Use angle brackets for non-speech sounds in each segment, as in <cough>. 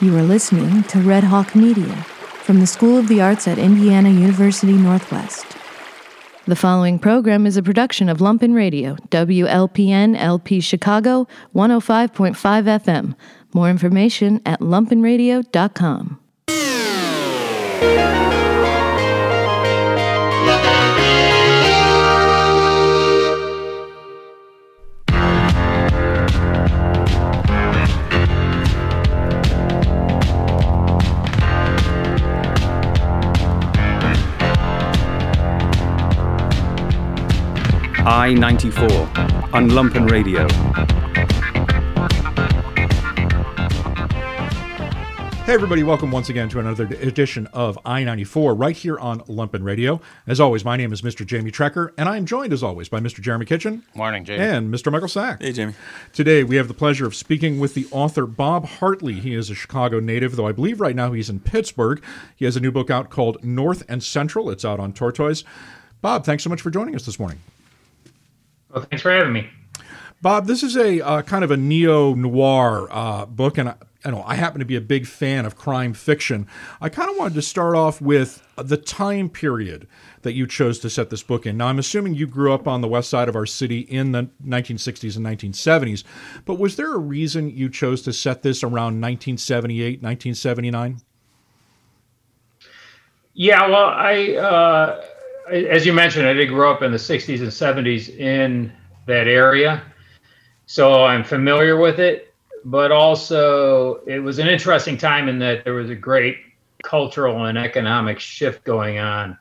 You are listening to Red Hawk Media from the School of the Arts at Indiana University Northwest. The following program is a production of Lumpen Radio, WLPN LP Chicago, 105.5 FM. More information at lumpenradio.com. I-94 on Lumpen Radio. Hey everybody, welcome once again to another edition of I-94 right here on Lumpen Radio. As always, my name is Mr. Jamie Trecker, and I am joined as always by Mr. Jeremy Kitchen. Morning, Jamie. And Mr. Michael Sack. Hey, Jamie. Today we have the pleasure of speaking with the author Bob Hartley. He is a Chicago native, though I believe right now he's in Pittsburgh. He has a new book out called North and Central. It's out on Tortoise. Bob, thanks so much for joining us this morning. Well, thanks for having me. Bob, this is a uh, kind of a neo noir uh, book, and I, I know I happen to be a big fan of crime fiction. I kind of wanted to start off with the time period that you chose to set this book in. Now, I'm assuming you grew up on the west side of our city in the 1960s and 1970s, but was there a reason you chose to set this around 1978, 1979? Yeah, well, I. Uh as you mentioned, I did grow up in the 60s and 70s in that area. So I'm familiar with it, but also it was an interesting time in that there was a great cultural and economic shift going on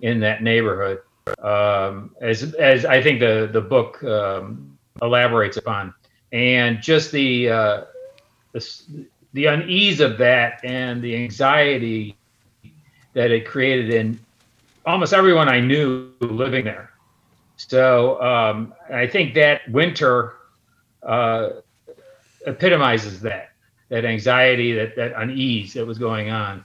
in that neighborhood. Um, as, as I think the, the book um, elaborates upon. And just the, uh, the, the unease of that and the anxiety that it created in almost everyone I knew living there. So um, I think that winter uh, epitomizes that that anxiety, that that unease that was going on.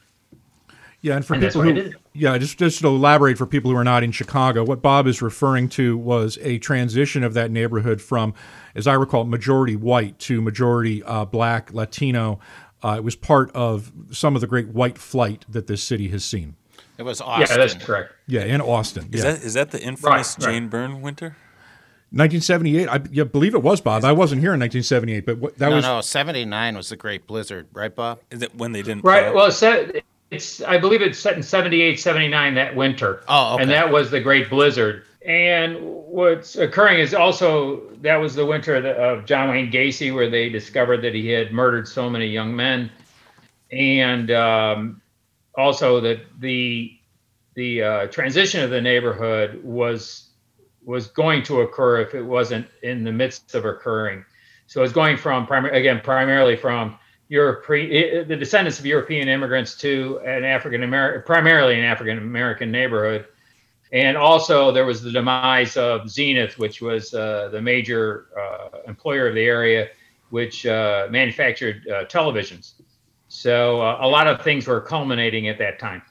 Yeah, and for and people who, yeah, just just to elaborate for people who are not in Chicago, what Bob is referring to was a transition of that neighborhood from, as I recall, majority white to majority uh, black, Latino. Uh, it was part of some of the great white flight that this city has seen. It was Austin. Yeah, that's correct. Yeah, in Austin. Is yeah. that is that the infamous right, Jane right. Byrne winter? 1978. I yeah, believe it was Bob. I wasn't here in 1978, but what, that no, was no. 79 was the Great Blizzard, right, Bob? Is it when they didn't? Right. Well, it's, it's I believe it's set in 78, 79 that winter. Oh, okay. And that was the Great Blizzard. And what's occurring is also that was the winter of John Wayne Gacy, where they discovered that he had murdered so many young men, and um, also that the the uh, transition of the neighborhood was was going to occur if it wasn't in the midst of occurring. So it's going from primary again primarily from Europe, the descendants of European immigrants to an African American, primarily an African American neighborhood, and also there was the demise of Zenith, which was uh, the major uh, employer of the area, which uh, manufactured uh, televisions. So uh, a lot of things were culminating at that time.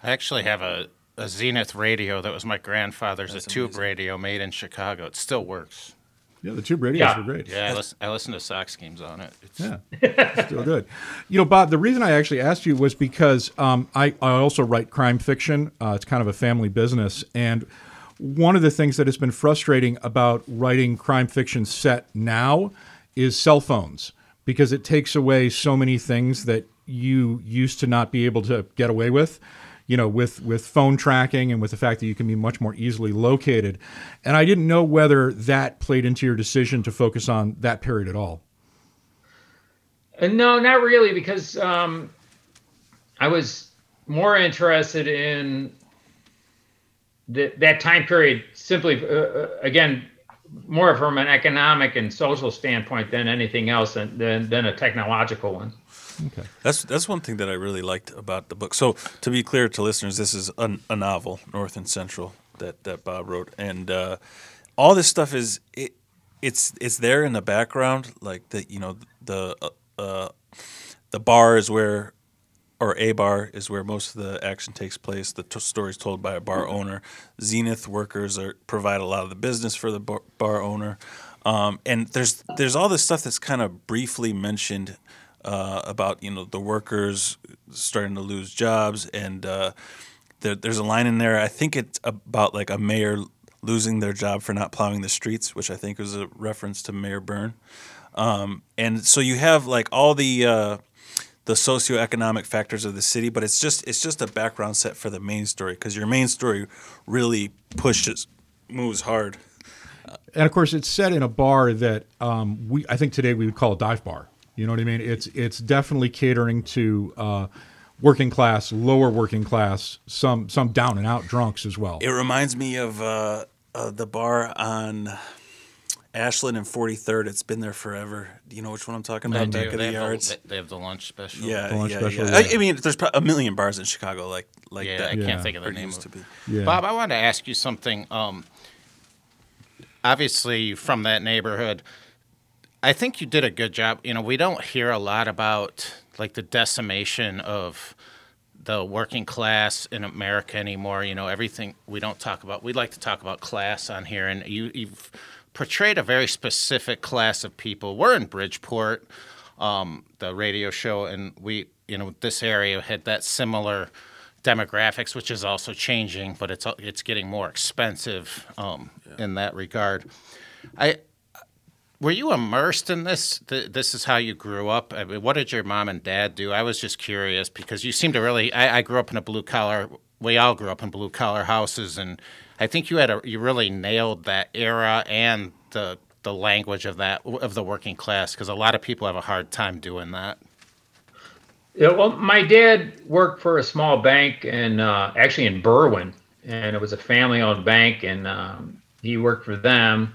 I actually have a, a Zenith radio that was my grandfather's, That's a tube amazing. radio made in Chicago. It still works. Yeah, the tube radios yeah. were great. Yeah, I listen, I listen to Sox games on it. It's... Yeah, still good. You know, Bob, the reason I actually asked you was because um, I, I also write crime fiction. Uh, it's kind of a family business. And one of the things that has been frustrating about writing crime fiction set now is cell phones because it takes away so many things that you used to not be able to get away with you know with with phone tracking and with the fact that you can be much more easily located. And i didn't know whether that played into your decision to focus on that period at all. Uh, no not really because um, i was more interested in the, that time period simply uh, uh again more from an economic and social standpoint than anything else than, than, than a technological one. Okay. That's that's one thing that I really liked about the book. So to be clear to listeners, this is a, a novel, North and Central, that, that Bob wrote, and uh, all this stuff is it, it's it's there in the background, like the you know the uh, uh the bar is where or a bar is where most of the action takes place. The t- story is told by a bar mm-hmm. owner. Zenith workers are provide a lot of the business for the bar, bar owner, um, and there's there's all this stuff that's kind of briefly mentioned uh, about you know the workers starting to lose jobs, and uh, there, there's a line in there. I think it's about like a mayor losing their job for not plowing the streets, which I think was a reference to Mayor Byrne. Um, and so you have like all the uh, the socioeconomic factors of the city, but it's just it's just a background set for the main story because your main story really pushes moves hard. And of course, it's set in a bar that um, we I think today we would call a dive bar. You know what I mean? It's it's definitely catering to uh, working class, lower working class, some some down and out drunks as well. It reminds me of uh, uh, the bar on Ashland and 43rd. It's been there forever. Do you know which one I'm talking about? They Back do. of They the have, yards. the, they have the lunch special. yeah, The lunch yeah, special, yeah. I, yeah. I mean, there's pro- a million bars in Chicago like like yeah, that. I can't Yeah. think of the Or name used of to it. be. Yeah. Bob, I wanted to ask you something. Um, obviously, from that neighborhood, I think you did a good job. You know, we don't hear a lot about like the decimation of the working class in America anymore. You know, everything we don't talk about. We like to talk about class on here, and you, you've portrayed a very specific class of people. We're in Bridgeport, um, the radio show, and we, you know, this area had that similar demographics, which is also changing, but it's it's getting more expensive um, in that regard. I were you immersed in this? Th- This is how you grew up. I mean, what did your mom and dad do? I was just curious because you seem to really. I, I grew up in a blue collar. We all grew up in blue collar houses, and I think you had a. You really nailed that era and the the language of that of the working class because a lot of people have a hard time doing that. Yeah, well, my dad worked for a small bank and uh, actually in Berwyn, and it was a family-owned bank, and um, he worked for them.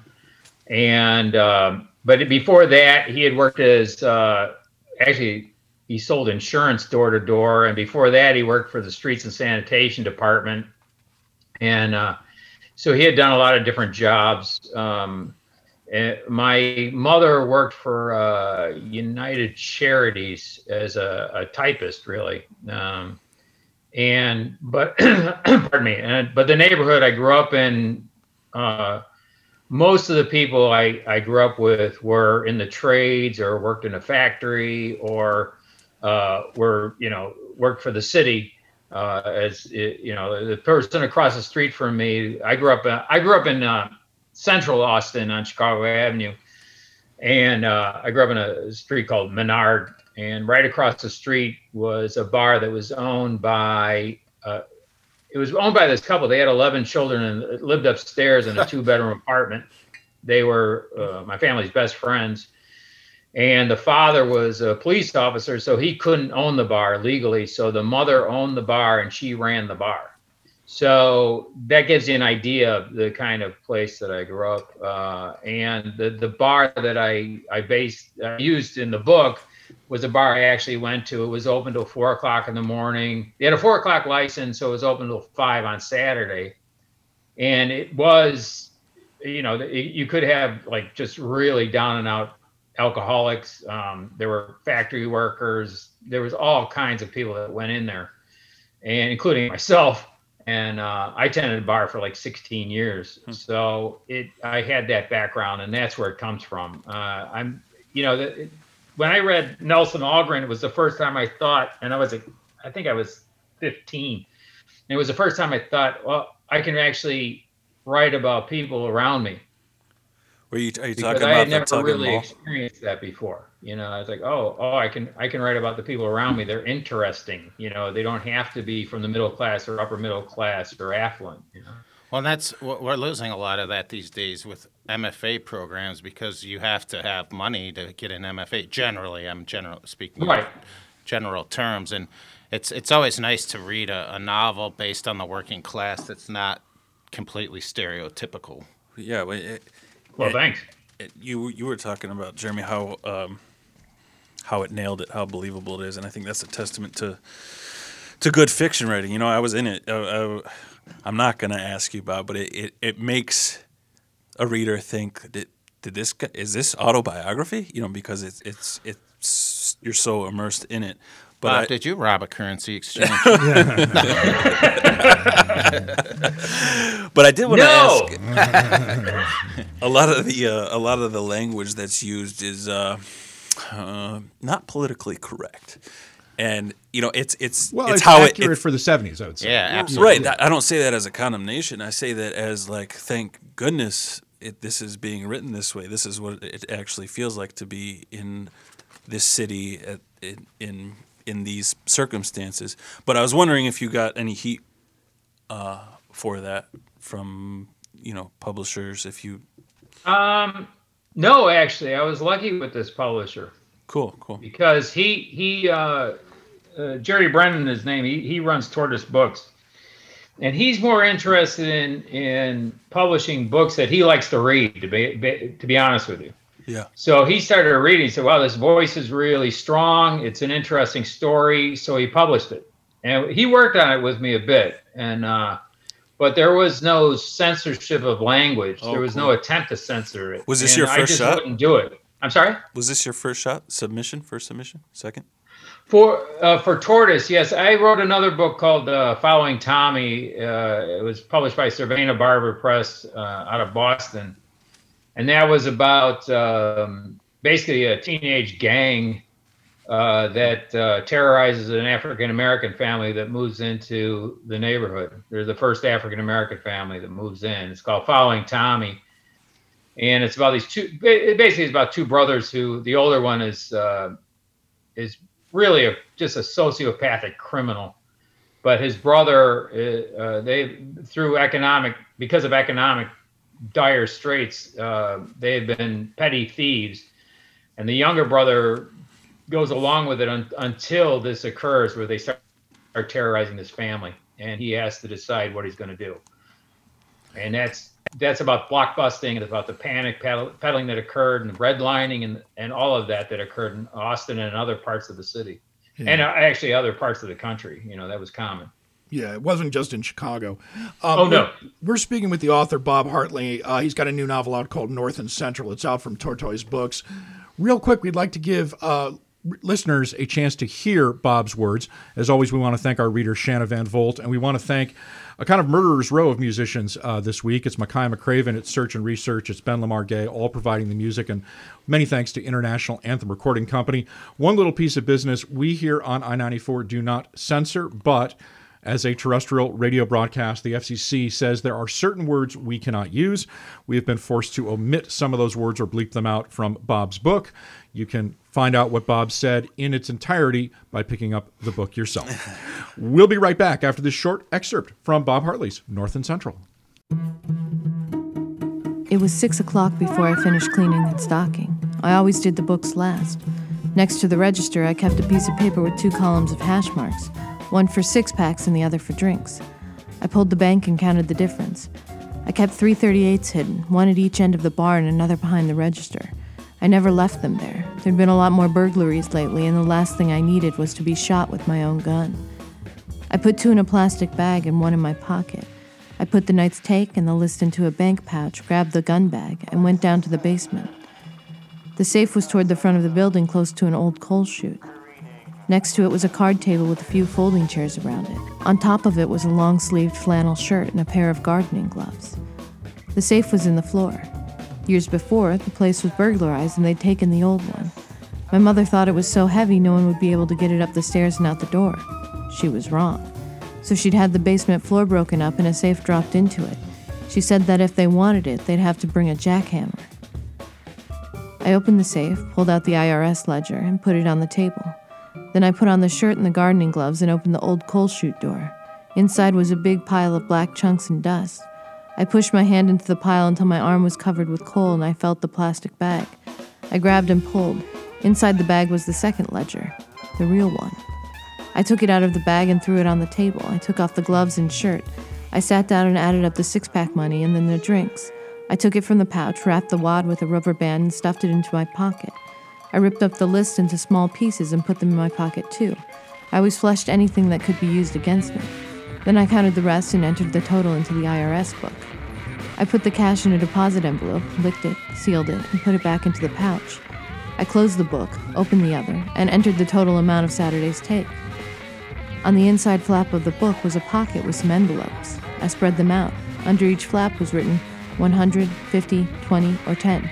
And um, but before that, he had worked as uh, actually he sold insurance door to door, and before that, he worked for the streets and sanitation department. And uh, so he had done a lot of different jobs. Um, and my mother worked for uh, United Charities as a, a typist, really. Um, and but <clears throat> pardon me. And but the neighborhood I grew up in, uh, most of the people I, I grew up with were in the trades or worked in a factory or uh, were you know worked for the city. Uh, as it, you know, the person across the street from me, I grew up. I grew up in uh, Central Austin on Chicago Avenue, and uh, I grew up in a street called Menard. And right across the street was a bar that was owned by. Uh, it was owned by this couple. They had 11 children and lived upstairs in a <laughs> two-bedroom apartment. They were uh, my family's best friends, and the father was a police officer, so he couldn't own the bar legally. So the mother owned the bar, and she ran the bar. So that gives you an idea of the kind of place that I grew up. Uh, and the the bar that I I based uh, used in the book was a bar I actually went to. It was open till four o'clock in the morning. They had a four o'clock license, so it was open till five on Saturday. And it was, you know, you could have like just really down and out alcoholics. Um, there were factory workers. There was all kinds of people that went in there, and including myself. And uh, I tended a bar for like 16 years, so it I had that background, and that's where it comes from. Uh, I'm, you know, the, when I read Nelson Algren, it was the first time I thought, and I was, like, I think I was 15. And it was the first time I thought, well, I can actually write about people around me Were you are you because talking I about had never tug really and experienced that before. You know, I was like, oh, oh, I can, I can write about the people around me. They're interesting. You know, they don't have to be from the middle class or upper middle class or affluent. You know. Well, that's we're we're losing a lot of that these days with MFA programs because you have to have money to get an MFA. Generally, I'm general speaking Right. general terms, and it's it's always nice to read a, a novel based on the working class that's not completely stereotypical. Yeah, well, it, Well, it- thanks. it- you you were talking about Jeremy how um, how it nailed it, how believable it is, and I think that's a testament to to good fiction writing. You know, I was in it. Uh, uh, I'm not going to ask you about, but it, it, it makes a reader think did did this guy, is this autobiography? You know, because it's it's it's you're so immersed in it. But Bob, I- did you rob a currency exchange? <laughs> <laughs> <laughs> But I did want to No! ask. <laughs> a lot of the uh, a lot of the language that's used is uh, uh, not politically correct. And you know, it's it's Well, it's, it's, how it, accurate for the '70s, I would say. Yeah, absolutely. Right. I I don't say that as a condemnation. I say that as like, thank goodness it, this is being written this way. This is what it actually feels like to be in this city at, in, in in these circumstances. But I was wondering if you got any heat uh, for that from you know publishers. If you Um, no, actually, I was lucky with this publisher cool, cool. because he he uh, uh, Jerry Brennan, his name. He he runs Tortoise Books, and he's more interested in in publishing books that he likes to read. To be, be to be honest with you. Yeah. So he started reading. He said, "Wow, this voice is really strong. It's an interesting story." So he published it, and he worked on it with me a bit. And uh, but there was no censorship of language. Oh, there was cool. no attempt to censor it. Was this And your I first just shot? Wouldn't do it. I'm sorry. Was this your first shot submission? First submission? Second? For uh, for Tortoise, yes, I wrote another book called uh, "Following Tommy." Uh, it was published by Cervena Barva Press uh, out of Boston, and that was about um, basically a teenage gang uh, that uh, terrorizes an African American family that moves into the neighborhood. They're the first African American family that moves in. It's called "Following Tommy." And it's about these two. ba- Basically, it's about two brothers who the older one is uh, is really a, just a sociopathic criminal. But his brother, uh, uh, they through economic because of economic dire straits, they had been petty thieves, and the younger brother goes along with it un- until this occurs, where they start, start terrorizing this family, and he has to decide what he's going to do. And that's that's about blockbusting and about the panic peddling that occurred and the redlining and and all of that that occurred in Austin and other parts of the city, and uh, actually other parts of the country. You know that was common. Yeah, it wasn't just in Chicago. Um, Oh, no. We're, we're speaking with the author Bob Hartley. Uh, he's got a new novel out called North and Central. It's out from Tortoise Books. Real quick, we'd like to give uh, listeners a chance to hear Bob's words. As always, we want to thank our reader, Shanna Van Volt, and we want to thank a kind of murderer's row of musicians uh, this week. It's Makaya McCraven, it's Search and Research, it's Ben Lamar Gay, all providing the music, and many thanks to International Anthem Recording Company. One little piece of business we here on I 94 do not censor, but as a terrestrial radio broadcast, the FCC says there are certain words we cannot use. We have been forced to omit some of those words or bleep them out from Bob's book. You can find out what Bob said in its entirety by picking up the book yourself. <laughs> we'll be right back after this short excerpt from Bob Hartley's North and Central. It was six o'clock before I finished cleaning and stocking. I always did the books last. Next to the register, I kept a piece of paper with two columns of hash marks one for six packs and the other for drinks. I pulled the bank and counted the difference. I kept three 38s hidden, one at each end of the bar and another behind the register. I never left them there. There'd been a lot more burglaries lately, and the last thing I needed was to be shot with my own gun. I put two in a plastic bag and one in my pocket. I put the night's take and the list into a bank pouch, grabbed the gun bag, and went down to the basement. The safe was toward the front of the building, close to an old coal chute. Next to it was a card table with a few folding chairs around it. On top of it was a long sleeved flannel shirt and a pair of gardening gloves. The safe was in the floor. Years before, the place was burglarized and they'd taken the old one. My mother thought it was so heavy no one would be able to get it up the stairs and out the door. She was wrong. So she'd had the basement floor broken up and a safe dropped into it. She said that if they wanted it, they'd have to bring a jackhammer. I opened the safe, pulled out the IRS ledger, and put it on the table. Then I put on the shirt and the gardening gloves and opened the old coal chute door. Inside was a big pile of black chunks and dust. I pushed my hand into the pile until my arm was covered with coal and I felt the plastic bag. I grabbed and pulled. Inside the bag was the second ledger, the real one. I took it out of the bag and threw it on the table. I took off the gloves and shirt. I sat down and added up the six pack money and then the drinks. I took it from the pouch, wrapped the wad with a rubber band, and stuffed it into my pocket. I ripped up the list into small pieces and put them in my pocket too. I always flushed anything that could be used against me. Then I counted the rest and entered the total into the IRS book. I put the cash in a deposit envelope, licked it, sealed it, and put it back into the pouch. I closed the book, opened the other, and entered the total amount of Saturday's take. On the inside flap of the book was a pocket with some envelopes. I spread them out. Under each flap was written 100, 50, 20, or 10.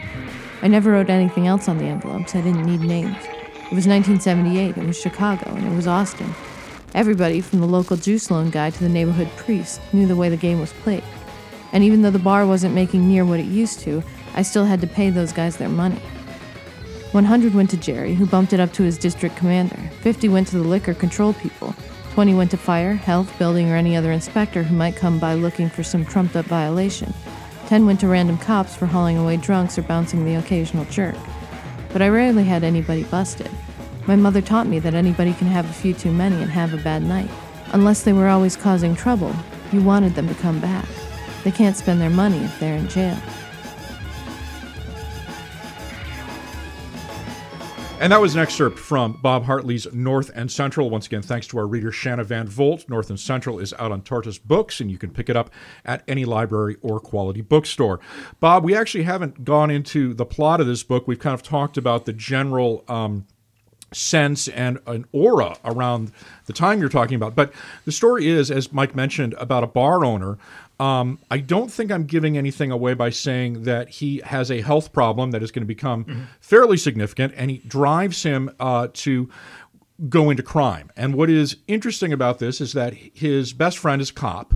I never wrote anything else on the envelopes. I didn't need names. It was 1978. It was Chicago, and it was Austin. Everybody, from the local juice loan guy to the neighborhood priest, knew the way the game was played. And even though the bar wasn't making near what it used to, I still had to pay those guys their money. 100 went to Jerry, who bumped it up to his district commander. 50 went to the liquor control people. 20 went to fire, health, building, or any other inspector who might come by looking for some trumped up violation. 10 went to random cops for hauling away drunks or bouncing the occasional jerk. But I rarely had anybody busted. My mother taught me that anybody can have a few too many and have a bad night. Unless they were always causing trouble, you wanted them to come back. They can't spend their money if they're in jail. And that was an excerpt from Bob Hartley's North and Central. Once again, thanks to our reader Shanna Van Volt. North and Central is out on Tortoise Books, and you can pick it up at any library or quality bookstore. Bob, we actually haven't gone into the plot of this book. We've kind of talked about the general. Um, sense and an aura around the time you're talking about. But the story is, as Mike mentioned, about a bar owner. Um, I don't think I'm giving anything away by saying that he has a health problem that is going to become mm-hmm. fairly significant, and he drives him uh, to go into crime. And what is interesting about this is that his best friend is a cop.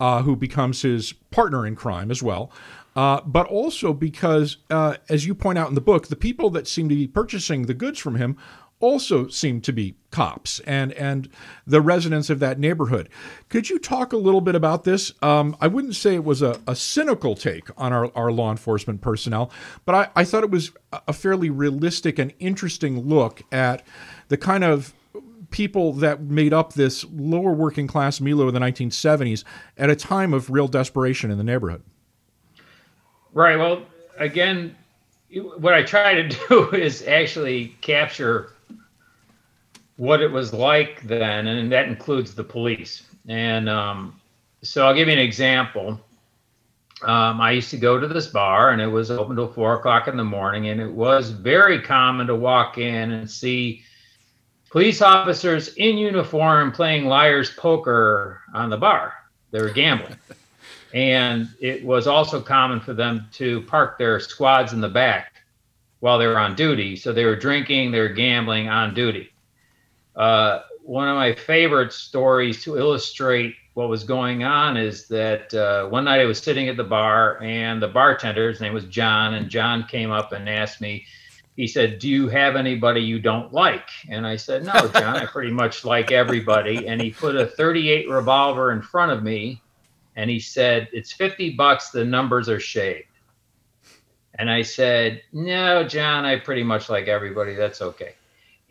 Uh, who becomes his partner in crime as well. Uh, but also because, uh, as you point out in the book, the people that seem to be purchasing the goods from him also seem to be cops and and the residents of that neighborhood. Could you talk a little bit about this? Um, I wouldn't say it was a, a, cynical take on our, our law enforcement personnel, but I, I thought it was a fairly realistic and interesting look at the kind of people that made up this lower working class milieu of the 1970s at a time of real desperation in the neighborhood. Right. Well, again, what I try to <laughs> do is actually capture what it was like then, and that includes the police. And um, so I'll give you an example. Um, I used to go to this bar, and it was open till four o'clock in the morning, and it was very common to walk in and see police officers in uniform playing liar's poker on the bar. They were gambling. <laughs> and it was also common for them to park their squads in the back while they were on duty. So they were drinking, they were gambling on duty. Uh, one of my favorite stories to illustrate what was going on is that uh, one night I was sitting at the bar and the bartender, his name was John, and John came up and asked me, he said, Do you have anybody you don't like? And I said, No, John, I pretty much like everybody. And he put a 38 revolver in front of me and he said, It's 50 bucks, the numbers are shaved. And I said, No, John, I pretty much like everybody. That's okay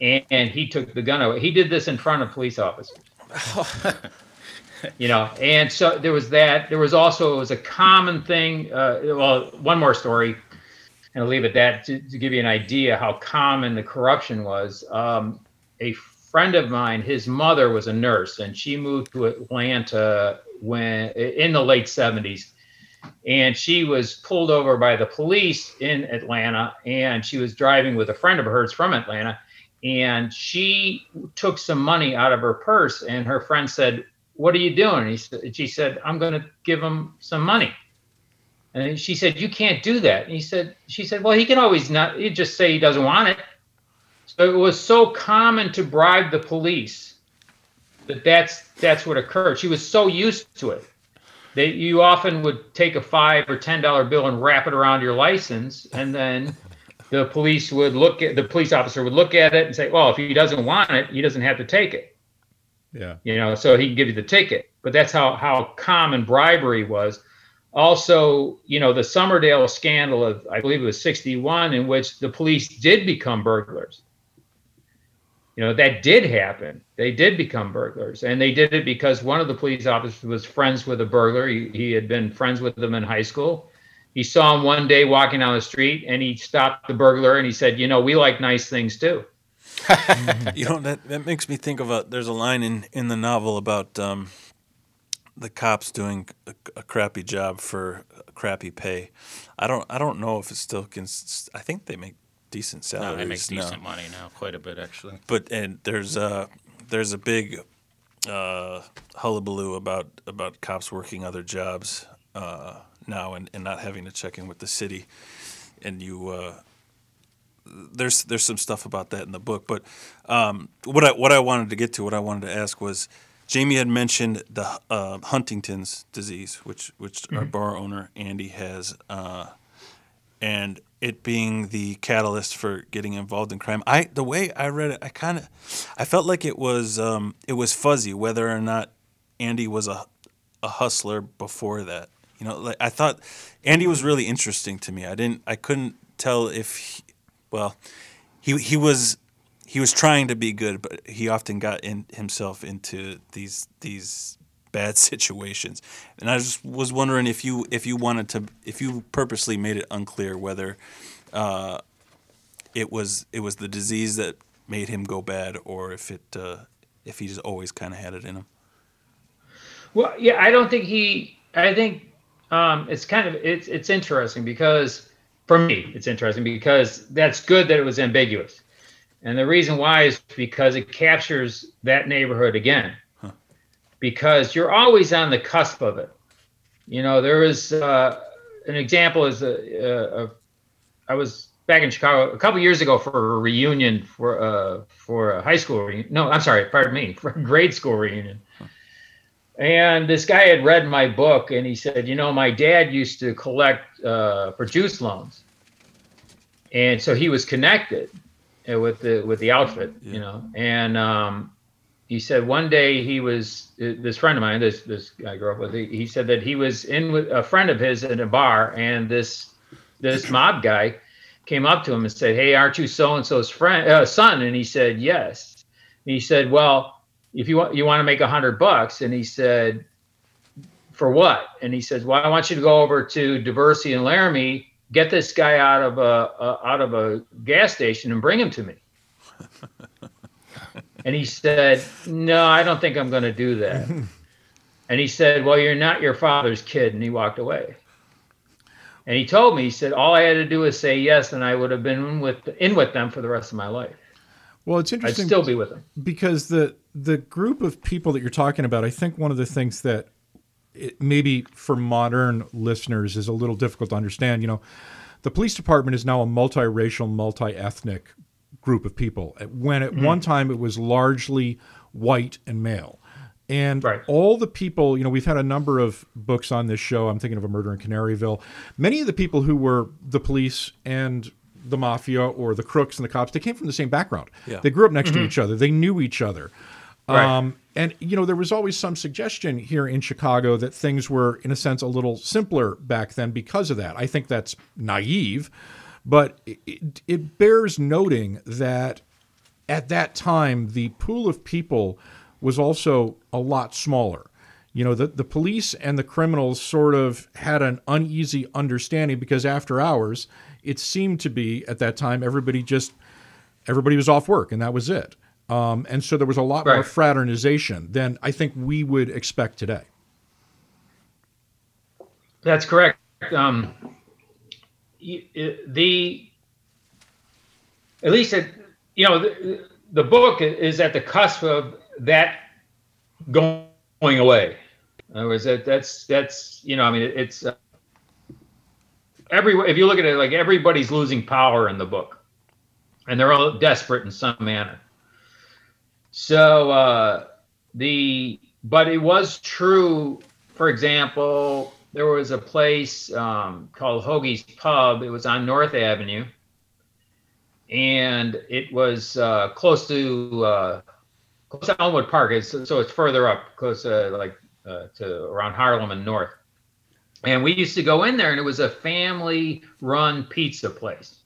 and, and he took the gun away. He did this in front of police officers. <laughs> you know, and so there was that. There was also it was a common thing. Uh, well, one more story, and I'll leave it that to, to, give you an idea how common the corruption was. Um, a friend of mine, his mother was a nurse, and she moved to Atlanta when in the late '70s and she was pulled over by the police in Atlanta and she was driving with a friend of hers from Atlanta and she took some money out of her purse and her friend said what are you doing? He said, she said i'm going to give him some money. And she said you can't do that. And he said she said well he can always not he just say he doesn't want it. So it was so common to bribe the police that that's that's what occurred. She was so used to it that you often would take a five or ten dollar bill and wrap it around your license and then the police would look at the police officer would look at it and say, well, if he doesn't want it, he doesn't have to take it. Yeah. You know, so he can give you the ticket. But that's how how common bribery was. Also, you know, the Summerdale scandal of I believe it was 61 in which the police did become burglars. You know, that did happen. They did become burglars. And they did it because one of the police officers was friends with a burglar. He, he had been friends with them in high school he saw him one day walking down the street and he stopped the burglar and he said, You know, we like nice things too. <laughs> you know, that, that makes me think of a there's a line in, in the novel about um, the cops doing a, a, crappy job for crappy pay. I don't I don't know if it still can. I think they make decent salaries. No, they make decent now. money now, quite a bit actually. But and there's a there's a big uh, hullabaloo about about cops working other jobs. Uh, now and, and not having to check in with the city. And you uh, there's there's some stuff about that in the book. But um, what I what I wanted to get to, what I wanted to ask was, Jamie had mentioned the uh, Huntington's disease, which which our bar owner Andy has, uh, and it being the catalyst for getting involved in crime. I the way I read it, I kind of I felt like it was um, it was fuzzy whether or not Andy was a a hustler before that. You know, like I thought Andy was really interesting to me. I didn't I couldn't tell if he, well, he he was he was trying to be good, but he often got in himself into these these bad <laughs> situations. And I just was wondering if you if you wanted to if you purposely made it unclear whether uh, it was it was the disease that made him go bad, or if it uh, if he just always kind of had it in him. Well, yeah, I don't think he. I think um, it's kind of it's it's interesting because for me it's interesting because that's good that it was ambiguous, and the reason why is because it captures that neighborhood again, huh. because you're always on the cusp of it. You know, there was uh, an example is a, a, a I was back in Chicago a couple years ago for a reunion for uh, for a high school reunion. No, I'm sorry, pardon me, <laughs> for a grade school reunion. And this guy had read my book and he said, You know, my dad used to collect uh, for juice loans. And so he was connected uh, with the with the outfit, yeah. you know. And um, he said one day he was uh, this friend of mine, this this guy I grew up with. He, he said that he was in with a friend of his in a bar, and this this <clears throat> mob guy came up to him and said, "Hey, aren't you so and so's friend uh, son?" And he said, "Yes." And he said, "Well, if you want you want to make a hundred bucks and he said for what? And he says well i want you to go over to Diversey and laramie get this guy out of a, a out of a gas station and bring him to me. <laughs> And he said no i don't think i'm going to do that. <laughs> And he said well you're not your father's kid and he walked away. And he told me he said all i had to do was say yes and i would have been with in with them for the rest of my life. Well, it's interesting. I'd still be with them because the the group of people that you're talking about. I think one of the things that it, maybe for modern listeners is a little difficult to understand. You know, the police department is now a multiracial, multi-ethnic group of people. When at mm-hmm. one time it was largely white and male. And right. all the people, you know, we've had a number of books on this show. I'm thinking of A Murder in Canaryville. Many of the people who were the police and the mafia or the crooks and the cops, they came from the same background. Yeah. They grew up next mm-hmm. to each other. They knew each other. Right. Um, and you know, there was always some suggestion here in Chicago that things were, in a sense, a little simpler back then because of that. I think that's naive, but it, it bears noting that at that time the pool of people was also a lot smaller. You know, the, the police and the criminals sort of had an uneasy understanding because after hours, it seemed to be at that time everybody just everybody was off work and that was it. Um, and so there was a lot right. more fraternization than I think we would expect today. That's correct. Um, the at least it, you know the, the book is at the cusp of that going away. In other words, that that's that's you know I mean it, it's uh, every if you look at it like everybody's losing power in the book and they're all desperate in some manner so uh the but it was true for example there was a place um, called Hoagie's Pub. It was on North Avenue, and it was uh, close to uh, close to Elmwood Park. It's, so it's further up, close to like uh, to around Harlem and North. And we used to go in there, and it was a family-run pizza place.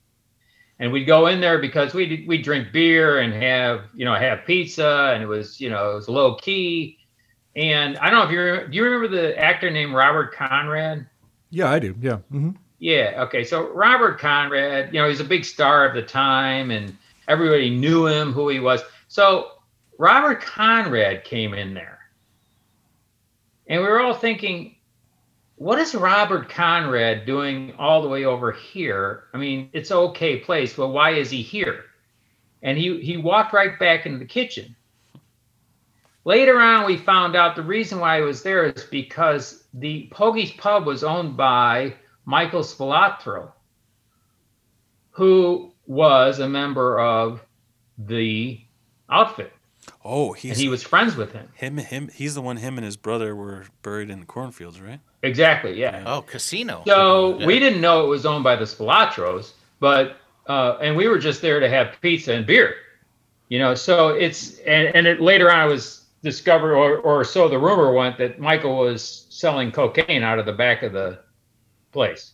And we'd go in there because we we drink beer and have you know have pizza, and it was you know it was low key. And I don't know if you do you remember the actor named Robert Conrad? Yeah, I do. Yeah. Mm-hmm. Yeah. Okay. So Robert Conrad, you know, he's a big star of the time, and everybody knew him, who he was. So Robert Conrad came in there, and we were all thinking, what is Robert Conrad doing all the way over here? I mean, it's okay place, but why is he here? And he, he walked right back into the kitchen. Later on, we found out the reason why he was there is because the Hoagie's Pub was owned by Michael Spilotro, who was a member of the outfit, Oh, and he's he was friends with him. him. Him. He's the one. Him and his brother were buried in the cornfields, right? Exactly, yeah. Oh, casino. So Yeah. we didn't know it was owned by the Spilotros, but uh, and we were just there to have pizza and beer, you know. So it's and and it later on it was discovered, or or so the rumor went that Michael was selling cocaine out of the back of the place,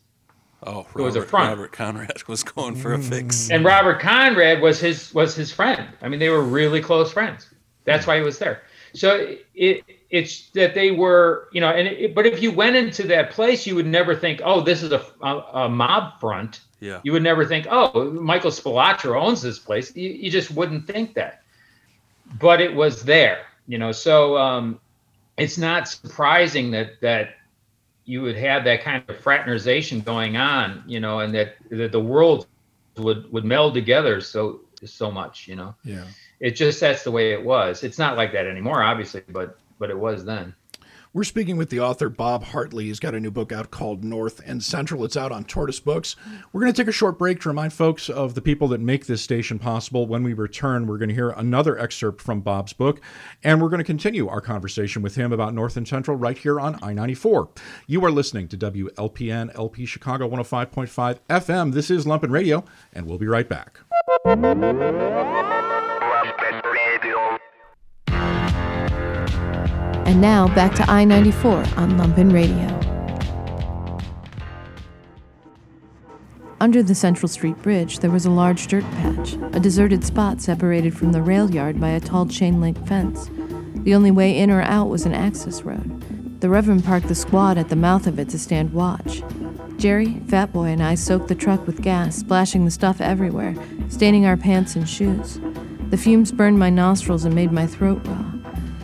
Oh, It was a front. Robert Conrad <laughs> was going for a fix. and Robert Conrad was his was his friend. I mean, they were really close friends. That's why he was there. So it it's that they were, you know, and it, but if you went into that place, you would never think, oh, this is a, a, a mob front. Yeah. You would never think, oh, Michael Spilotro owns this place. You, you just wouldn't think that. But it was there, you know. So um, it's not surprising that that you would have that kind of fraternization going on, you know, and that that the world would would meld together so so much, you know. Yeah. It just that's the way it was. It's not like that anymore, obviously, but but it was then. We're speaking with the author Bob Hartley. He's got a new book out called North and Central. It's out on Tortoise Books. We're going to take a short break to remind folks of the people that make this station possible. When we return, we're going to hear another excerpt from Bob's book, and we're going to continue our conversation with him about North and Central right here on I 94. You are listening to WLPN LP Chicago 105.5 FM. This is Lumpen Radio, and we'll be right back. And now back to I 94 on Lumpen Radio. Under the Central Street Bridge, there was a large dirt patch, a deserted spot separated from the rail yard by a tall chain link fence. The only way in or out was an access road. The Reverend parked the squad at the mouth of it to stand watch. Jerry, Fat Boy, and I soaked the truck with gas, splashing the stuff everywhere, staining our pants and shoes. The fumes burned my nostrils and made my throat raw.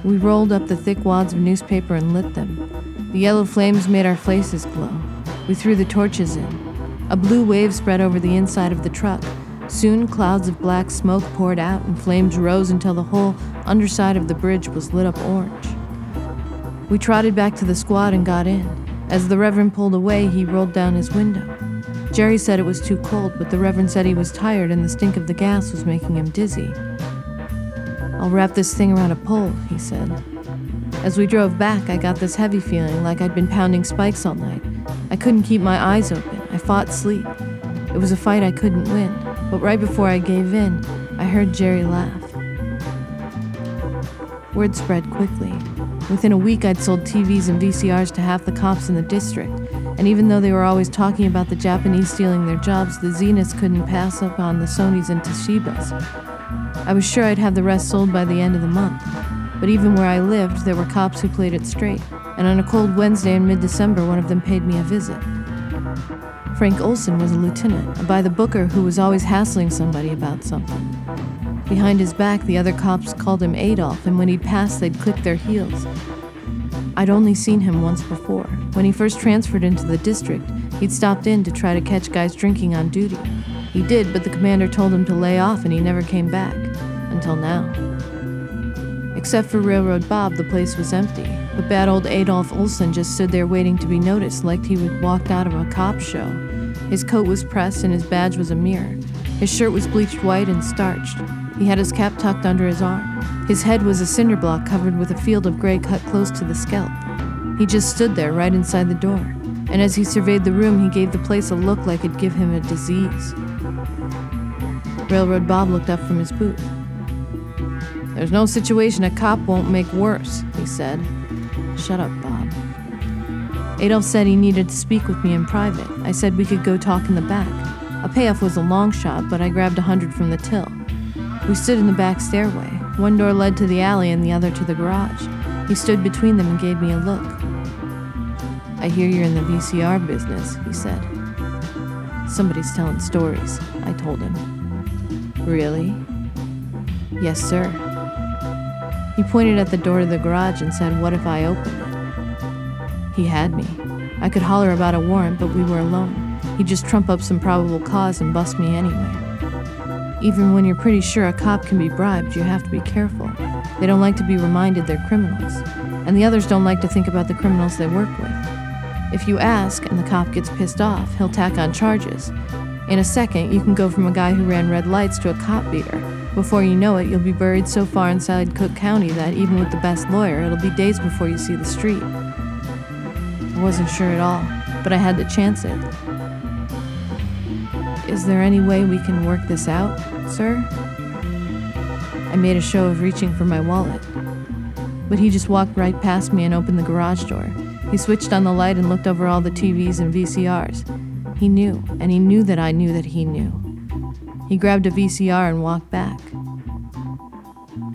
We rolled up the thick wads of newspaper and lit them. The yellow flames made our faces glow. We threw the torches in. A blue wave spread over the inside of the truck. Soon, clouds of black smoke poured out and flames rose until the whole underside of the bridge was lit up orange. We trotted back to the squad and got in. As the Reverend pulled away, he rolled down his window. Jerry said it was too cold, but the Reverend said he was tired and the stink of the gas was making him dizzy. I'll wrap this thing around a pole, he said. As we drove back, I got this heavy feeling like I'd been pounding spikes all night. I couldn't keep my eyes open. I fought sleep. It was a fight I couldn't win, but right before I gave in, I heard Jerry laugh. Word spread quickly. Within a week, I'd sold TVs and VCRs to half the cops in the district, and even though they were always talking about the Japanese stealing their jobs, the Zeniths couldn't pass up on the Sonys and Toshibas. I was sure I'd have the rest sold by the end of the month. But even where I lived, there were cops who played it straight, and on a cold Wednesday in mid December, one of them paid me a visit. Frank Olson was a lieutenant, a by the booker who was always hassling somebody about something. Behind his back, the other cops called him Adolf, and when he'd pass, they'd click their heels. I'd only seen him once before. When he first transferred into the district, he'd stopped in to try to catch guys drinking on duty. He did, but the commander told him to lay off and he never came back. Until now. Except for Railroad Bob, the place was empty. But bad old Adolf Olson just stood there waiting to be noticed, like he had walked out of a cop show. His coat was pressed and his badge was a mirror. His shirt was bleached white and starched. He had his cap tucked under his arm. His head was a cinder block covered with a field of gray cut close to the scalp. He just stood there right inside the door, and as he surveyed the room, he gave the place a look like it'd give him a disease. Railroad Bob looked up from his boot. There's no situation a cop won't make worse, he said. Shut up, Bob. Adolf said he needed to speak with me in private. I said we could go talk in the back. A payoff was a long shot, but I grabbed a hundred from the till. We stood in the back stairway. One door led to the alley and the other to the garage. He stood between them and gave me a look. I hear you're in the VCR business, he said. Somebody's telling stories, I told him. Really? Yes, sir. He pointed at the door to the garage and said, What if I open it? He had me. I could holler about a warrant, but we were alone. He'd just trump up some probable cause and bust me anyway. Even when you're pretty sure a cop can be bribed, you have to be careful. They don't like to be reminded they're criminals, and the others don't like to think about the criminals they work with. If you ask and the cop gets pissed off, he'll tack on charges. In a second, you can go from a guy who ran red lights to a cop beater. Before you know it, you'll be buried so far inside Cook County that even with the best lawyer, it'll be days before you see the street. I wasn't sure at all, but I had to chance it. Is there any way we can work this out, sir? I made a show of reaching for my wallet. But he just walked right past me and opened the garage door. He switched on the light and looked over all the TVs and VCRs. He knew, and he knew that I knew that he knew. He grabbed a VCR and walked back.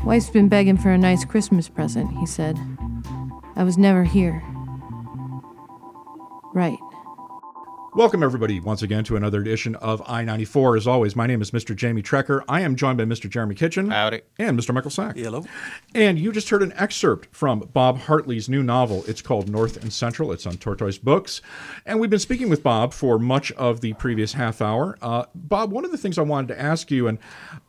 Wife's been begging for a nice Christmas present, he said. I was never here. Right. Welcome, everybody, once again to another edition of I 94. As always, my name is Mr. Jamie Trecker. I am joined by Mr. Jeremy Kitchen. Howdy. And Mr. Michael Sack. Hello. And you just heard an excerpt from Bob Hartley's new novel. It's called North and Central. It's on Tortoise Books. And we've been speaking with Bob for much of the previous half hour. Uh, Bob, one of the things I wanted to ask you, and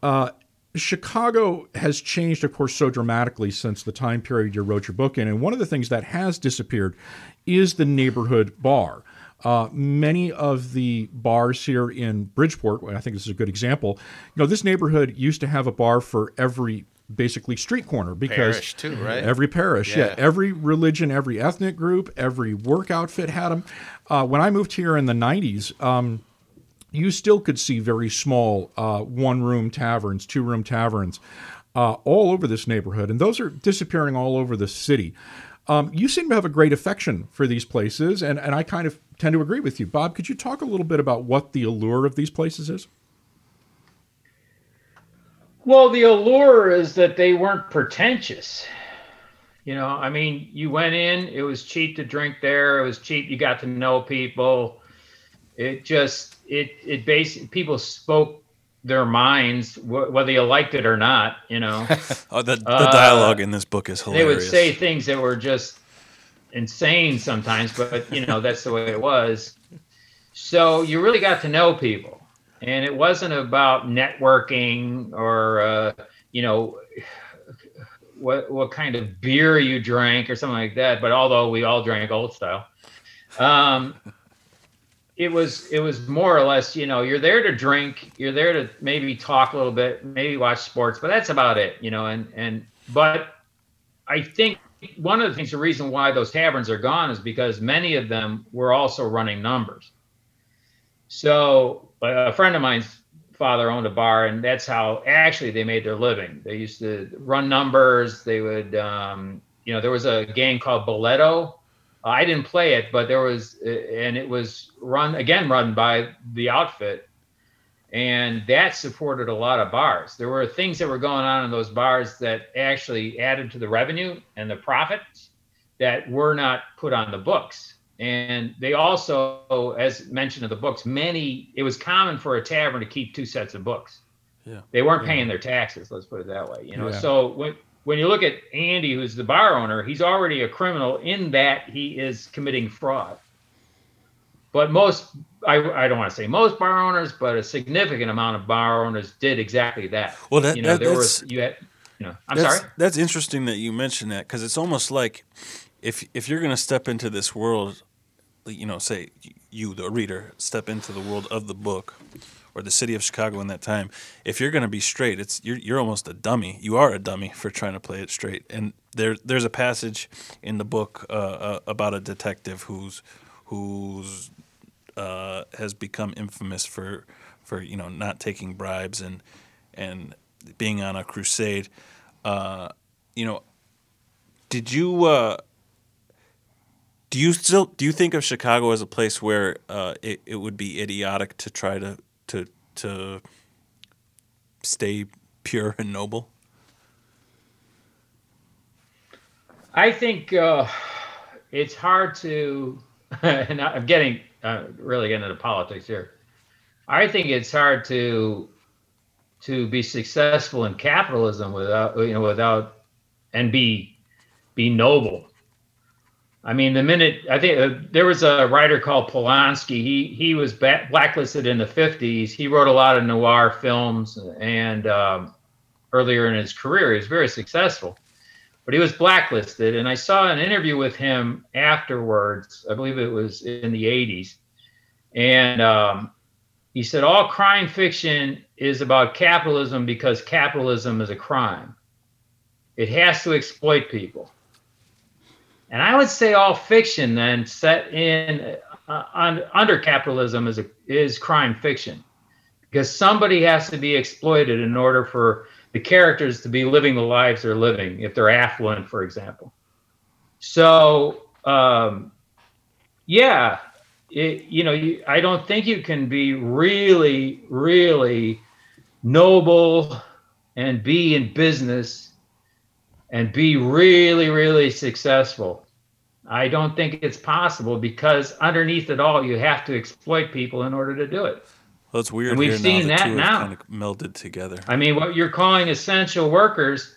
uh, Chicago has changed, of course, so dramatically since the time period you wrote your book in. And one of the things that has disappeared is the neighborhood bar. Uh, many of the bars here in Bridgeport, I think this is a good example. You know, this neighborhood used to have a bar for every basically street corner because Parish, too, right? every parish, yeah. Yeah. every religion, every ethnic group, every work outfit had them. Uh, when I moved here in the '90s, um, you still could see very small uh, one room taverns, two room taverns uh, all over this neighborhood, and those are disappearing all over the city. Um, you seem to have a great affection for these places, and, and I kind of tend to agree with you. Bob, could you talk a little bit about what the allure of these places is? Well, the allure is that they weren't pretentious. You know, I mean, you went in, it was cheap to drink there, it was cheap, you got to know people. It just it it basically people spoke their minds wh- whether you liked it or not, you know. <laughs> Oh, the, the Uh, dialogue in this book is hilarious. they would say things that were just insane sometimes, but you know, that's the way it was. So you really got to know people. And it wasn't about networking or uh, you know what what kind of beer you drank or something like that, but although we all drank old style. Um it was it was more or less you know you're there to drink you're there to maybe talk a little bit maybe watch sports but that's about it you know and and but i think one of the things the reason why those taverns are gone is because many of them were also running numbers. So a friend of mine's father owned a bar and that's how actually they made their living. They used to run numbers they would um, you know there was a game called bolita I didn't play it, but there was, and it was run again, run by the outfit, and that supported a lot of bars. There were things that were going on in those bars that actually added to the revenue and the profits that were not put on the books. And they also, as mentioned in the books, many it was common for a tavern to keep two sets of books. Yeah. They weren't paying their taxes. Let's put it that way. You know, Yeah. so when when you look at Andy, who's the bar owner, he's already a criminal in that he is committing fraud. But most, I, I don't want to say most bar owners, but a significant amount of bar owners did exactly that. Well, that- you know, that- there that's- was you had, you know, I'm that's, sorry. That's interesting that you mentioned that because it's almost like if if you're going to step into this world, you know, say you the reader step into the world of the book or the city of Chicago in that time. If you're going to be straight, it's you're you're almost a dummy. You are a dummy for trying to play it straight. And there there's a passage in the book uh, uh, about a detective who's who's uh, has become infamous for for you know not taking bribes and and being on a crusade. Uh, you know, did you uh, do you still do you think of Chicago as a place where uh, it, it would be idiotic to try to to to stay pure and noble? I think uh, it's hard to, <laughs> and I'm getting uh, really getting into politics here. I think it's hard to to be successful in capitalism without you know without and be be noble. I mean, the minute I think uh, there was a writer called Polonsky. He he was ba- blacklisted in the '50s. He wrote a lot of noir films, and um, earlier in his career, he was very successful but he was blacklisted. And I saw an interview with him afterwards. I believe it was in the 80s. And um, he said all crime fiction is about capitalism because capitalism is a crime. It has to exploit people. And I would say all fiction then set in uh, on, under capitalism is a, is crime fiction. Because somebody has to be exploited in order for the characters to be living the lives they're living if they're affluent for example. So um, yeah it, you know you, i don't think you can be really really noble and be in business and be really really successful i don't think it's possible because underneath it all you have to exploit people in order to do it Well, it's weird And we've seen now. That now. kind of melded together. I mean, what you're calling essential workers,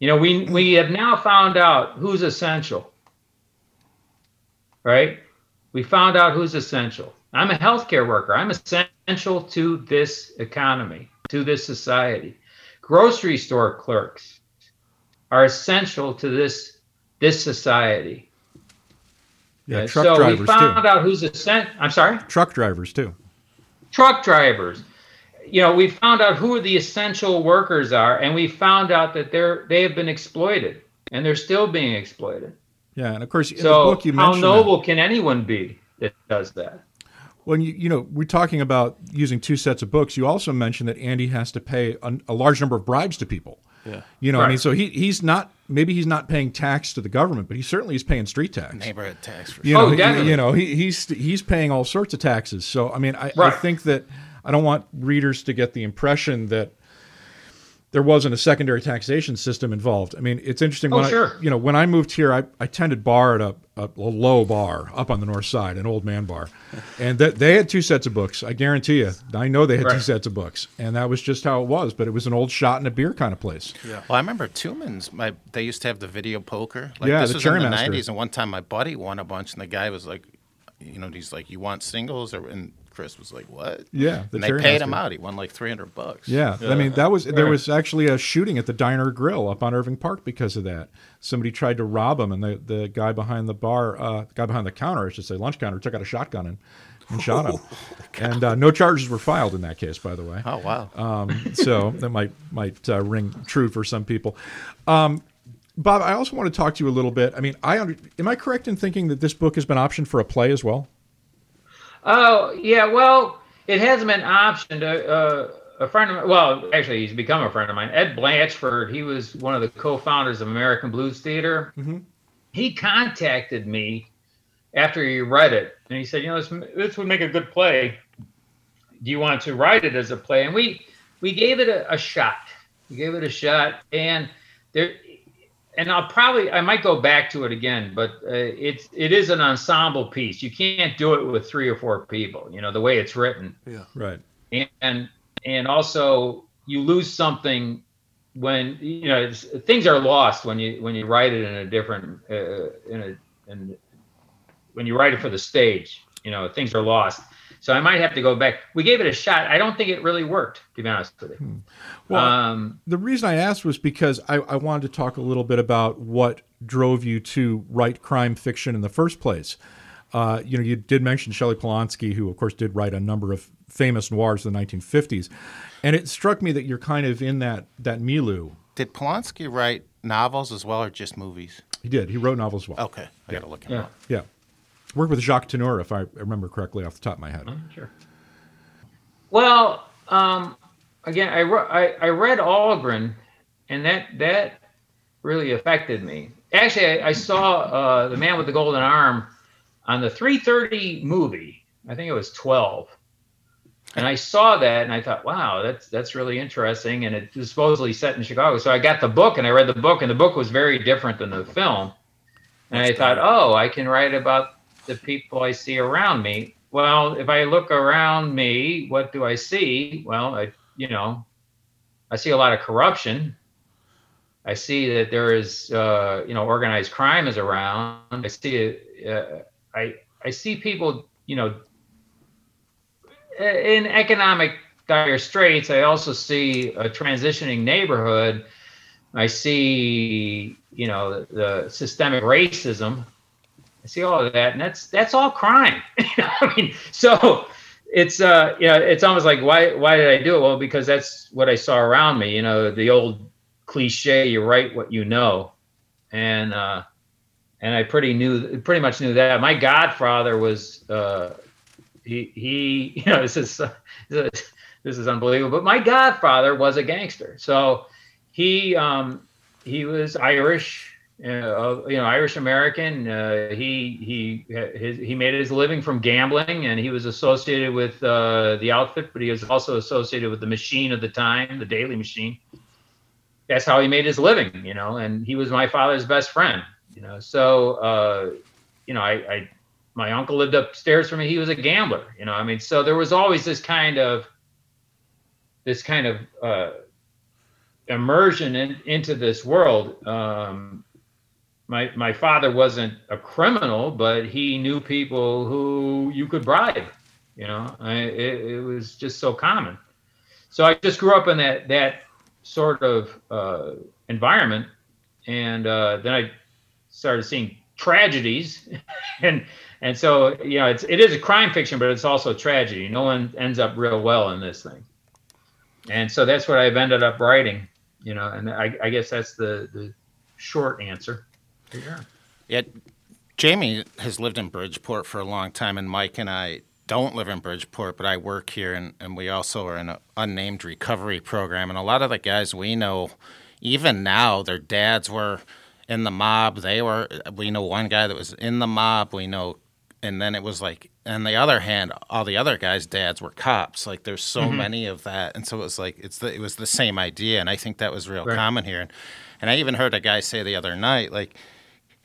you know, we we have now found out who's essential. Right? We found out who's essential. I'm a healthcare worker. I'm essential to this economy, to this society. Grocery store clerks are essential to this this society. Yeah, truck so we drivers found too. out who's essential. I'm sorry. Truck drivers too. truck drivers you know we found out who the essential workers are and we found out that they're they have been exploited and they're still being exploited Yeah, and of course in so the book you how mentioned that. noble can anyone be that does that when you you know we're talking about using two sets of books. You also mentioned that Andy has to pay a, a large number of bribes to people. Yeah. You know, I mean, so he he's not maybe he's not paying tax to the government, but he certainly is paying street tax. Neighborhood tax for You Oh, know, he- definitely. you know, he, he's he's paying all sorts of taxes. So I mean, I, I think that I don't want readers to get the impression that there wasn't a secondary taxation system involved. I mean, it's interesting. Oh, when I, you know, when I moved here, I, I tended bar at a, a, a low bar up on the north side, an old man bar, and that they had two sets of books. I guarantee you, I know they had two sets of books, and that was just how it was. But it was an old shot and a beer kind of place. Yeah. Well, I remember Tuman's. My they used to have the video poker. Like Yeah, this the was in the Cherrymaster. '90s, and one time my buddy won a bunch, and the guy was like, you know, he's like, "You want singles?" Or and Chris was like, "What?" Yeah, the and they paid him out. He won like 300 bucks. Yeah, I mean that was there was actually a shooting at the Diner Grill up on Irving Park because of that. Somebody tried to rob him, and the, the guy behind the bar, uh, guy behind the counter, I should say, lunch counter, took out a shotgun and, and shot him. <laughs> and uh, no charges were filed in that case, by the way. Oh wow. Um, so that might might uh, ring true for some people. Um, Bob, I also want to talk to you a little bit. I mean, I under, am I correct in thinking that this book has been optioned for a play as well? Oh yeah well it hasn't been optioned uh, uh, a friend of mine well actually he's become a friend of mine. Ed Blatchford he was one of the co-founders of american blues theater. He contacted me after he read it and he said you know this, this would make a good play. Do you want to write it as a play? And we we gave it a, a shot. We gave it a shot and there and I'll probably I might go back to it again, but uh, it's it is an ensemble piece. You can't do it with three or four people. You know the way it's written, Yeah. Right. and and also you lose something when you know it's, things are lost when you when you write it in a different uh, in a in when you write it for the stage. You know things are lost. So I might have to go back. We gave it a shot. I don't think it really worked, to be honest with you. Well, um, The reason I asked was because I, I wanted to talk a little bit about what drove you to write crime fiction in the first place. Uh, you know, you did mention Shelley Polonsky, who, of course, did write a number of famous noirs in the 1950s, and it struck me that you're kind of in that that milieu. Did Polonsky write novels as well, or just movies? He did. He wrote novels as well. Okay, I gotta look him yeah. up. Yeah, worked with Jacques Tourneur, if I remember correctly off the top of my head. Sure. Well, um, again, I, re- I I read Algren, and that that really affected me. Actually, I, I saw uh, the Man with the Golden Arm on the 3:30 movie. I think it was 12, and I saw that, and I thought, wow, that's that's really interesting. And it was supposedly set in Chicago. So I got the book, and I read the book, and the book was very different than the film. And I thought, oh, I can write about the people I see around me. Well, if I look around me, what do I see? Well, I, you know, I see a lot of corruption. I see that there is, uh, you know, organized crime is around. I see, uh, I, I see people, you know, in economic dire straits. I also see a transitioning neighborhood. I see, you know, the, the systemic racism. I see all of that, and that's that's all crime. <laughs> I mean, so it's uh you know it's almost like why why did I do it? Well, because that's what I saw around me. You know, the old cliche, you write what you know, and uh, and I pretty knew pretty much knew that. My godfather was uh, he he <laughs> you know this is this is unbelievable, but my godfather was a gangster. So he um, he was Irish uh, you know, Irish American. Uh, he he his, he made his living from gambling, and he was associated with uh, the outfit, but he was also associated with the machine of the time, the Daley Machine. That's how he made his living, you know. And he was my father's best friend, you know. So, uh, you know, I, I my uncle lived upstairs from me. He was a gambler, you know. I mean, so there was always this kind of this kind of uh, immersion in, into this world. Um, my my father wasn't a criminal, but he knew people who you could bribe. You know, I, it, it, was just so common. So I just grew up in that that sort of uh, environment, and uh, then I started seeing tragedies, <laughs> and and so you know it's it is a crime fiction, but it's also tragedy. No one ends up real well in this thing, and so that's what I've ended up writing. You know, and I, I guess that's the the short answer. Yeah. Yeah. Jamie has lived in Bridgeport for a long time, and Mike and I don't live in Bridgeport, but I work here, and, and we also are in an unnamed recovery program. And a lot of the guys we know, even now, their dads were in the mob. They were, we know one guy that was in the mob. We know, and then it was like, on the other hand, all the other guys' dads were cops. Like there's so mm-hmm. many of that, and so it was like it's the, it was the same idea, and I think that was real right. common here. And, and I even heard a guy say the other night, like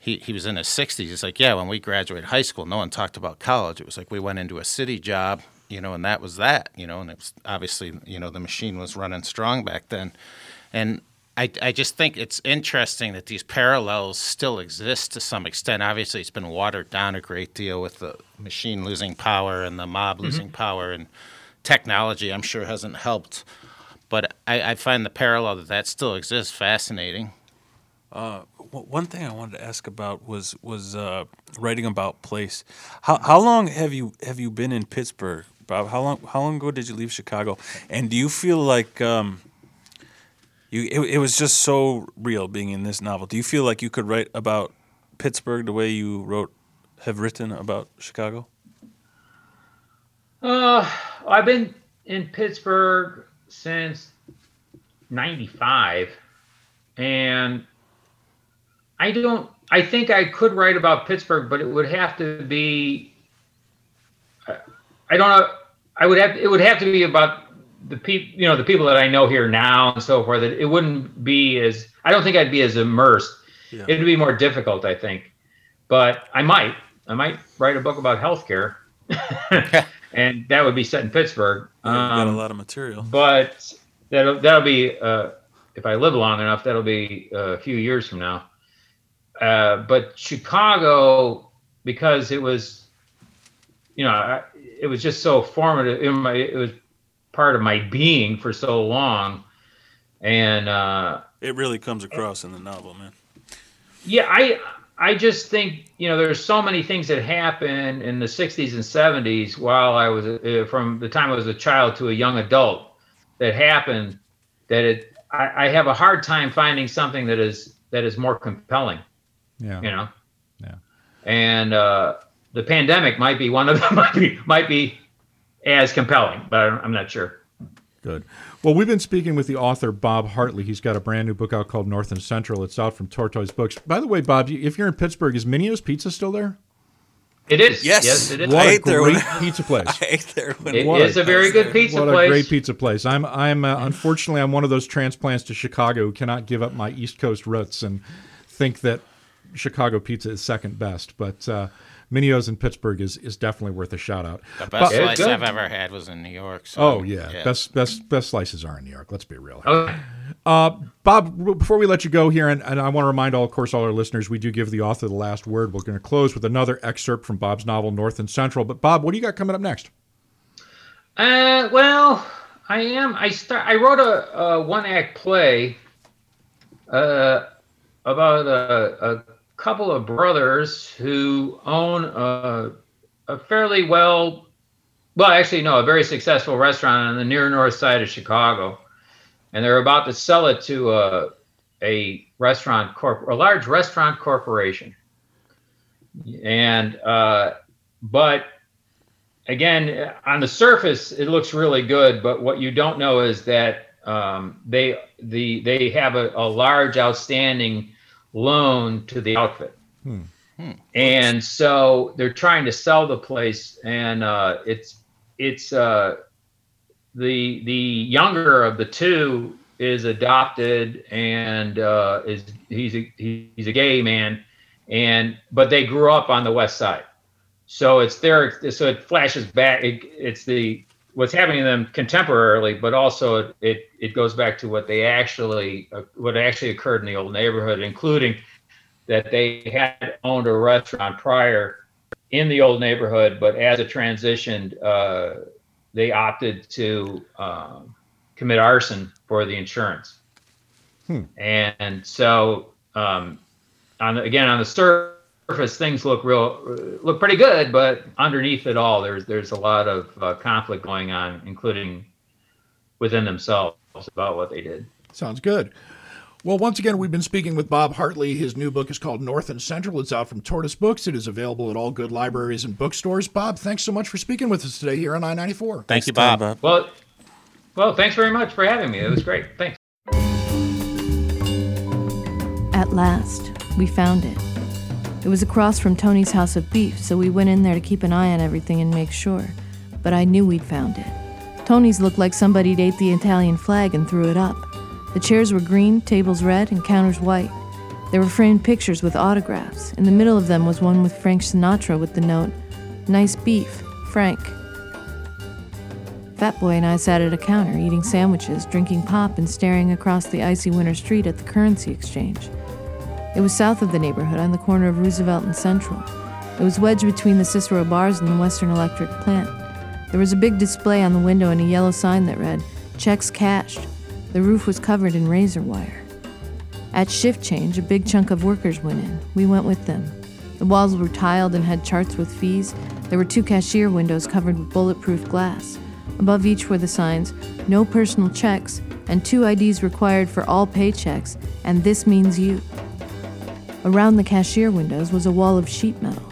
he, he was in his 60s. He's like, yeah, when we graduated high school, no one talked about college. It was like we went into a city job, you know, and that was that, you know, and it was obviously, you know, the machine was running strong back then. And I, I just think it's interesting that these parallels still exist to some extent. Obviously, it's been watered down a great deal with the machine losing power and the mob mm-hmm. losing power, and technology, I'm sure, hasn't helped. But I, I find the parallel that that still exists fascinating. Uh, one thing I wanted to ask about was was uh, writing about place. How how long have you have you been in Pittsburgh, Bob? How long how long ago did you leave Chicago? And do you feel like um, you it, it was just so real being in this novel? Do you feel like you could write about Pittsburgh the way you wrote have written about Chicago? Uh, I've been in Pittsburgh since '95, and I don't. I think I could write about Pittsburgh, but it would have to be. I don't know. I would have. It would have to be about the people. You know, the people that I know here now and so forth. That it wouldn't be as. I don't think I'd be as immersed. Yeah. It'd be more difficult, I think. But I might. I might write a book about healthcare, <laughs> and that would be set in Pittsburgh. Yeah, um, got a um, lot of material. But that'll that'll be. Uh, if I live long enough, that'll be a few years from now. Uh, but Chicago, because it was, you know, it was just so formative. It, my, it was part of my being for so long, and uh, it really comes across in the novel, man. Yeah, I I just think you know there's so many things that happened in the 60s and 70s while I was uh, from the time I was a child to a young adult that happened that it I, I have a hard time finding something that is that is more compelling. Yeah. You know. Yeah. And uh, the pandemic might be one of them. <laughs> Might be might be as compelling, but I'm not sure. Good. Well, we've been speaking with the author Bob Hartley. He's got a brand new book out called North and Central. It's out from Tortoise Books. By the way, Bob, if you're in Pittsburgh, is Mineo's Pizza still there? It is. Yes. Yes, it is. What a great pizza place. <laughs> I ate there. When it is a very good pizza what place. What a great pizza place. I'm, I'm uh, unfortunately, I'm one of those transplants to Chicago who cannot give up my East Coast roots and think that Chicago pizza is second best, but uh, Mineo's in Pittsburgh is, is definitely worth a shout out. The best but, slice I've ever had was in New York. So, oh yeah. yeah. best best best slices are in New York. Let's be real. Okay. Uh, Bob, before we let you go here, and, and I want to remind all, of course, all our listeners, we do give the author the last word. We're going to close with another excerpt from Bob's novel North and Central. But Bob, what do you got coming up next? Uh, well, I am. I start. I wrote a, a one act play. Uh, about a, a couple of brothers who own a, a fairly well well, actually, no, a very successful restaurant on the near north side of Chicago, and they're about to sell it to a a restaurant corp, a large restaurant corporation, and uh, but again, on the surface, it looks really good, but what you don't know is that um, they the they have a, a, large outstanding loan to the outfit. Hmm. And so they're trying to sell the place, and uh, it's it's uh, the the younger of the two is adopted and uh, is he's a, he's a gay man, and but they grew up on the west side, so it's there. So it flashes back. It, it's the what's happening to them contemporarily, but also it it goes back to what they actually uh, what actually occurred in the old neighborhood, including that they had owned a restaurant prior in the old neighborhood, but as it transitioned, uh, they opted to um, commit arson for the insurance. Hmm. And so, um, on the, again on the surface, things look real look pretty good, but underneath it all, there's there's a lot of uh, conflict going on, including within themselves about what they did. Sounds good. Well, once again, we've been speaking with Bob Hartley. His new book is called North and Central. It's out from Tortoise Books. It is available at all good libraries and bookstores. Bob, thanks so much for speaking with us today here on I 94. Thank you, Bob. Bob. Well, well, thanks very much for having me. It was great. Thanks. At last, we found it. It was across from Tony's House of Beef, so we went in there to keep an eye on everything and make sure. But I knew we'd found it. Tony's looked like somebody'd ate the Italian flag and threw it up. The chairs were green, tables red, and counters white. There were framed pictures with autographs. In the middle of them was one with Frank Sinatra with the note, Nice beef, Frank. Fat Boy and I sat at a counter, eating sandwiches, drinking pop, and staring across the icy winter street at the currency exchange. It was south of the neighborhood, on the corner of Roosevelt and Central. It was wedged between the Cicero bars and the Western Electric plant. There was a big display on the window and a yellow sign that read, Checks cashed. The roof was covered in razor wire. At shift change, a big chunk of workers went in. We went with them. The walls were tiled and had charts with fees. There were two cashier windows covered with bulletproof glass. Above each were the signs, no personal checks, and two IDs required for all paychecks, and this means you. Around the cashier windows was a wall of sheet metal.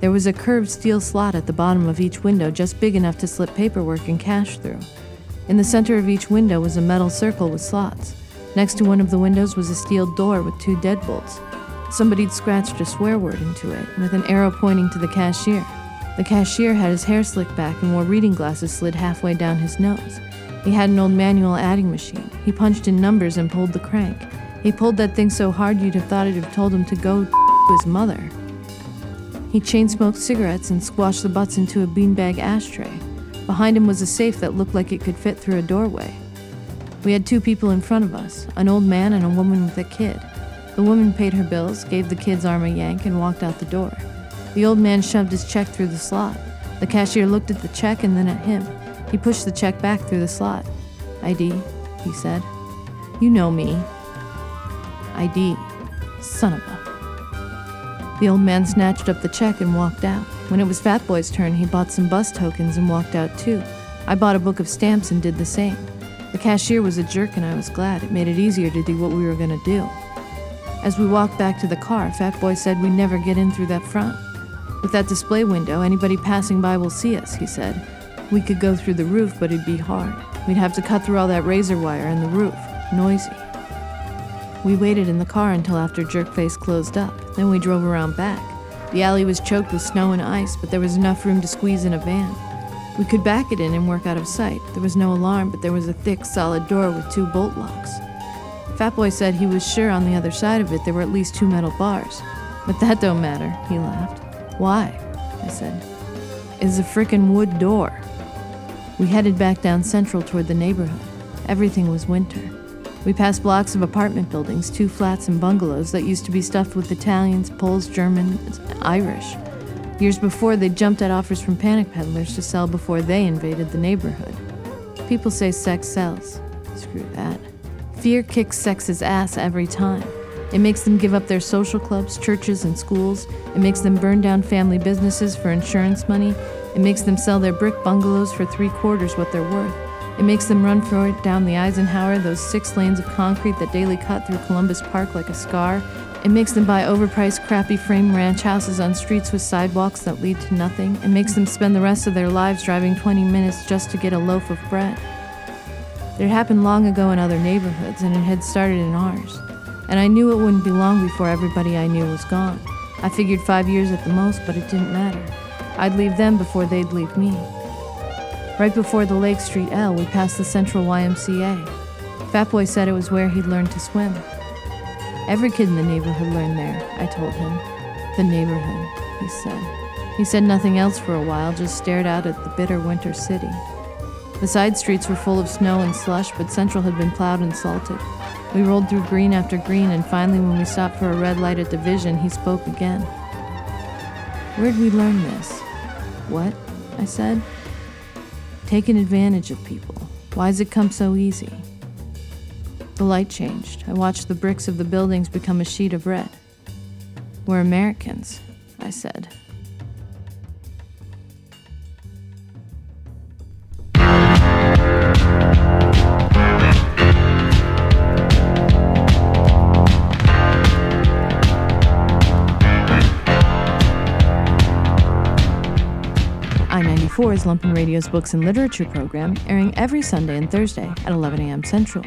There was a curved steel slot at the bottom of each window just big enough to slip paperwork and cash through. In the center of each window was a metal circle with slots. Next to one of the windows was a steel door with two deadbolts. Somebody'd scratched a swear word into it, with an arrow pointing to the cashier. The cashier had his hair slicked back and wore reading glasses slid halfway down his nose. He had an old manual adding machine. He punched in numbers and pulled the crank. He pulled that thing so hard you'd have thought it'd have told him to go to his mother. He chain smoked cigarettes and squashed the butts into a beanbag ashtray. Behind him was a safe that looked like it could fit through a doorway. We had two people in front of us an old man and a woman with a kid. The woman paid her bills, gave the kid's arm a yank, and walked out the door. The old man shoved his check through the slot. The cashier looked at the check and then at him. He pushed the check back through the slot. ID, he said. You know me. ID. Son of a. The old man snatched up the check and walked out. When it was Fat Boy's turn, he bought some bus tokens and walked out too. I bought a book of stamps and did the same. The cashier was a jerk and I was glad. It made it easier to do what we were going to do. As we walked back to the car, Fat Boy said we'd never get in through that front. With that display window, anybody passing by will see us, he said. We could go through the roof, but it'd be hard. We'd have to cut through all that razor wire and the roof. Noisy. We waited in the car until after Jerkface closed up. Then we drove around back. The alley was choked with snow and ice, but there was enough room to squeeze in a van. We could back it in and work out of sight. There was no alarm, but there was a thick, solid door with two bolt locks. Fatboy said he was sure on the other side of it there were at least two metal bars. But that don't matter, he laughed. Why? I said. It's a frickin' wood door. We headed back down Central toward the neighborhood. Everything was winter. We passed blocks of apartment buildings, two flats and bungalows that used to be stuffed with Italians, Poles, Germans, Irish. Years before, they jumped at offers from panic peddlers to sell before they invaded the neighborhood. People say sex sells. Screw that. Fear kicks sex's ass every time. It makes them give up their social clubs, churches, and schools. It makes them burn down family businesses for insurance money. It makes them sell their brick bungalows for three quarters what they're worth. It makes them run for it down the Eisenhower, those six lanes of concrete that daily cut through Columbus Park like a scar. It makes them buy overpriced, crappy frame ranch houses on streets with sidewalks that lead to nothing. It makes them spend the rest of their lives driving 20 minutes just to get a loaf of bread. It happened long ago in other neighborhoods, and it had started in ours. And I knew it wouldn't be long before everybody I knew was gone. I figured five years at the most, but it didn't matter. I'd leave them before they'd leave me. Right before the Lake Street L, we passed the Central YMCA. Fat Boy said it was where he'd learned to swim. Every kid in the neighborhood learned there, I told him. The neighborhood, he said. He said nothing else for a while, just stared out at the bitter winter city. The side streets were full of snow and slush, but Central had been plowed and salted. We rolled through green after green, and finally, when we stopped for a red light at Division, he spoke again. Where'd we learn this? What? I said. Taking advantage of people. Why's it come so easy? The light changed. I watched the bricks of the buildings become a sheet of red. We're Americans, I said. I 94 is Lumpen Radio's books and literature program, airing every Sunday and Thursday at 11 a.m. Central.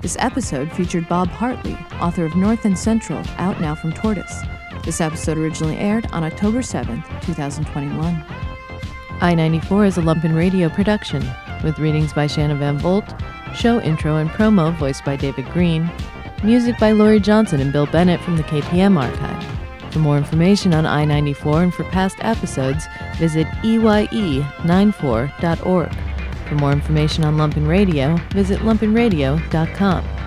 This episode featured Bob Hartley, author of North and Central, out now from Tortoise. This episode originally aired on October 7th, 2021. I 94 is a Lumpen Radio production, with readings by Shanna Van Volt, show intro and promo voiced by David Green, music by Laurie Johnson and Bill Bennett from the KPM archive. For more information on I 94 and for past episodes, visit E EYE94.org. For more information on Lumpen Radio, visit lumpenradio.com.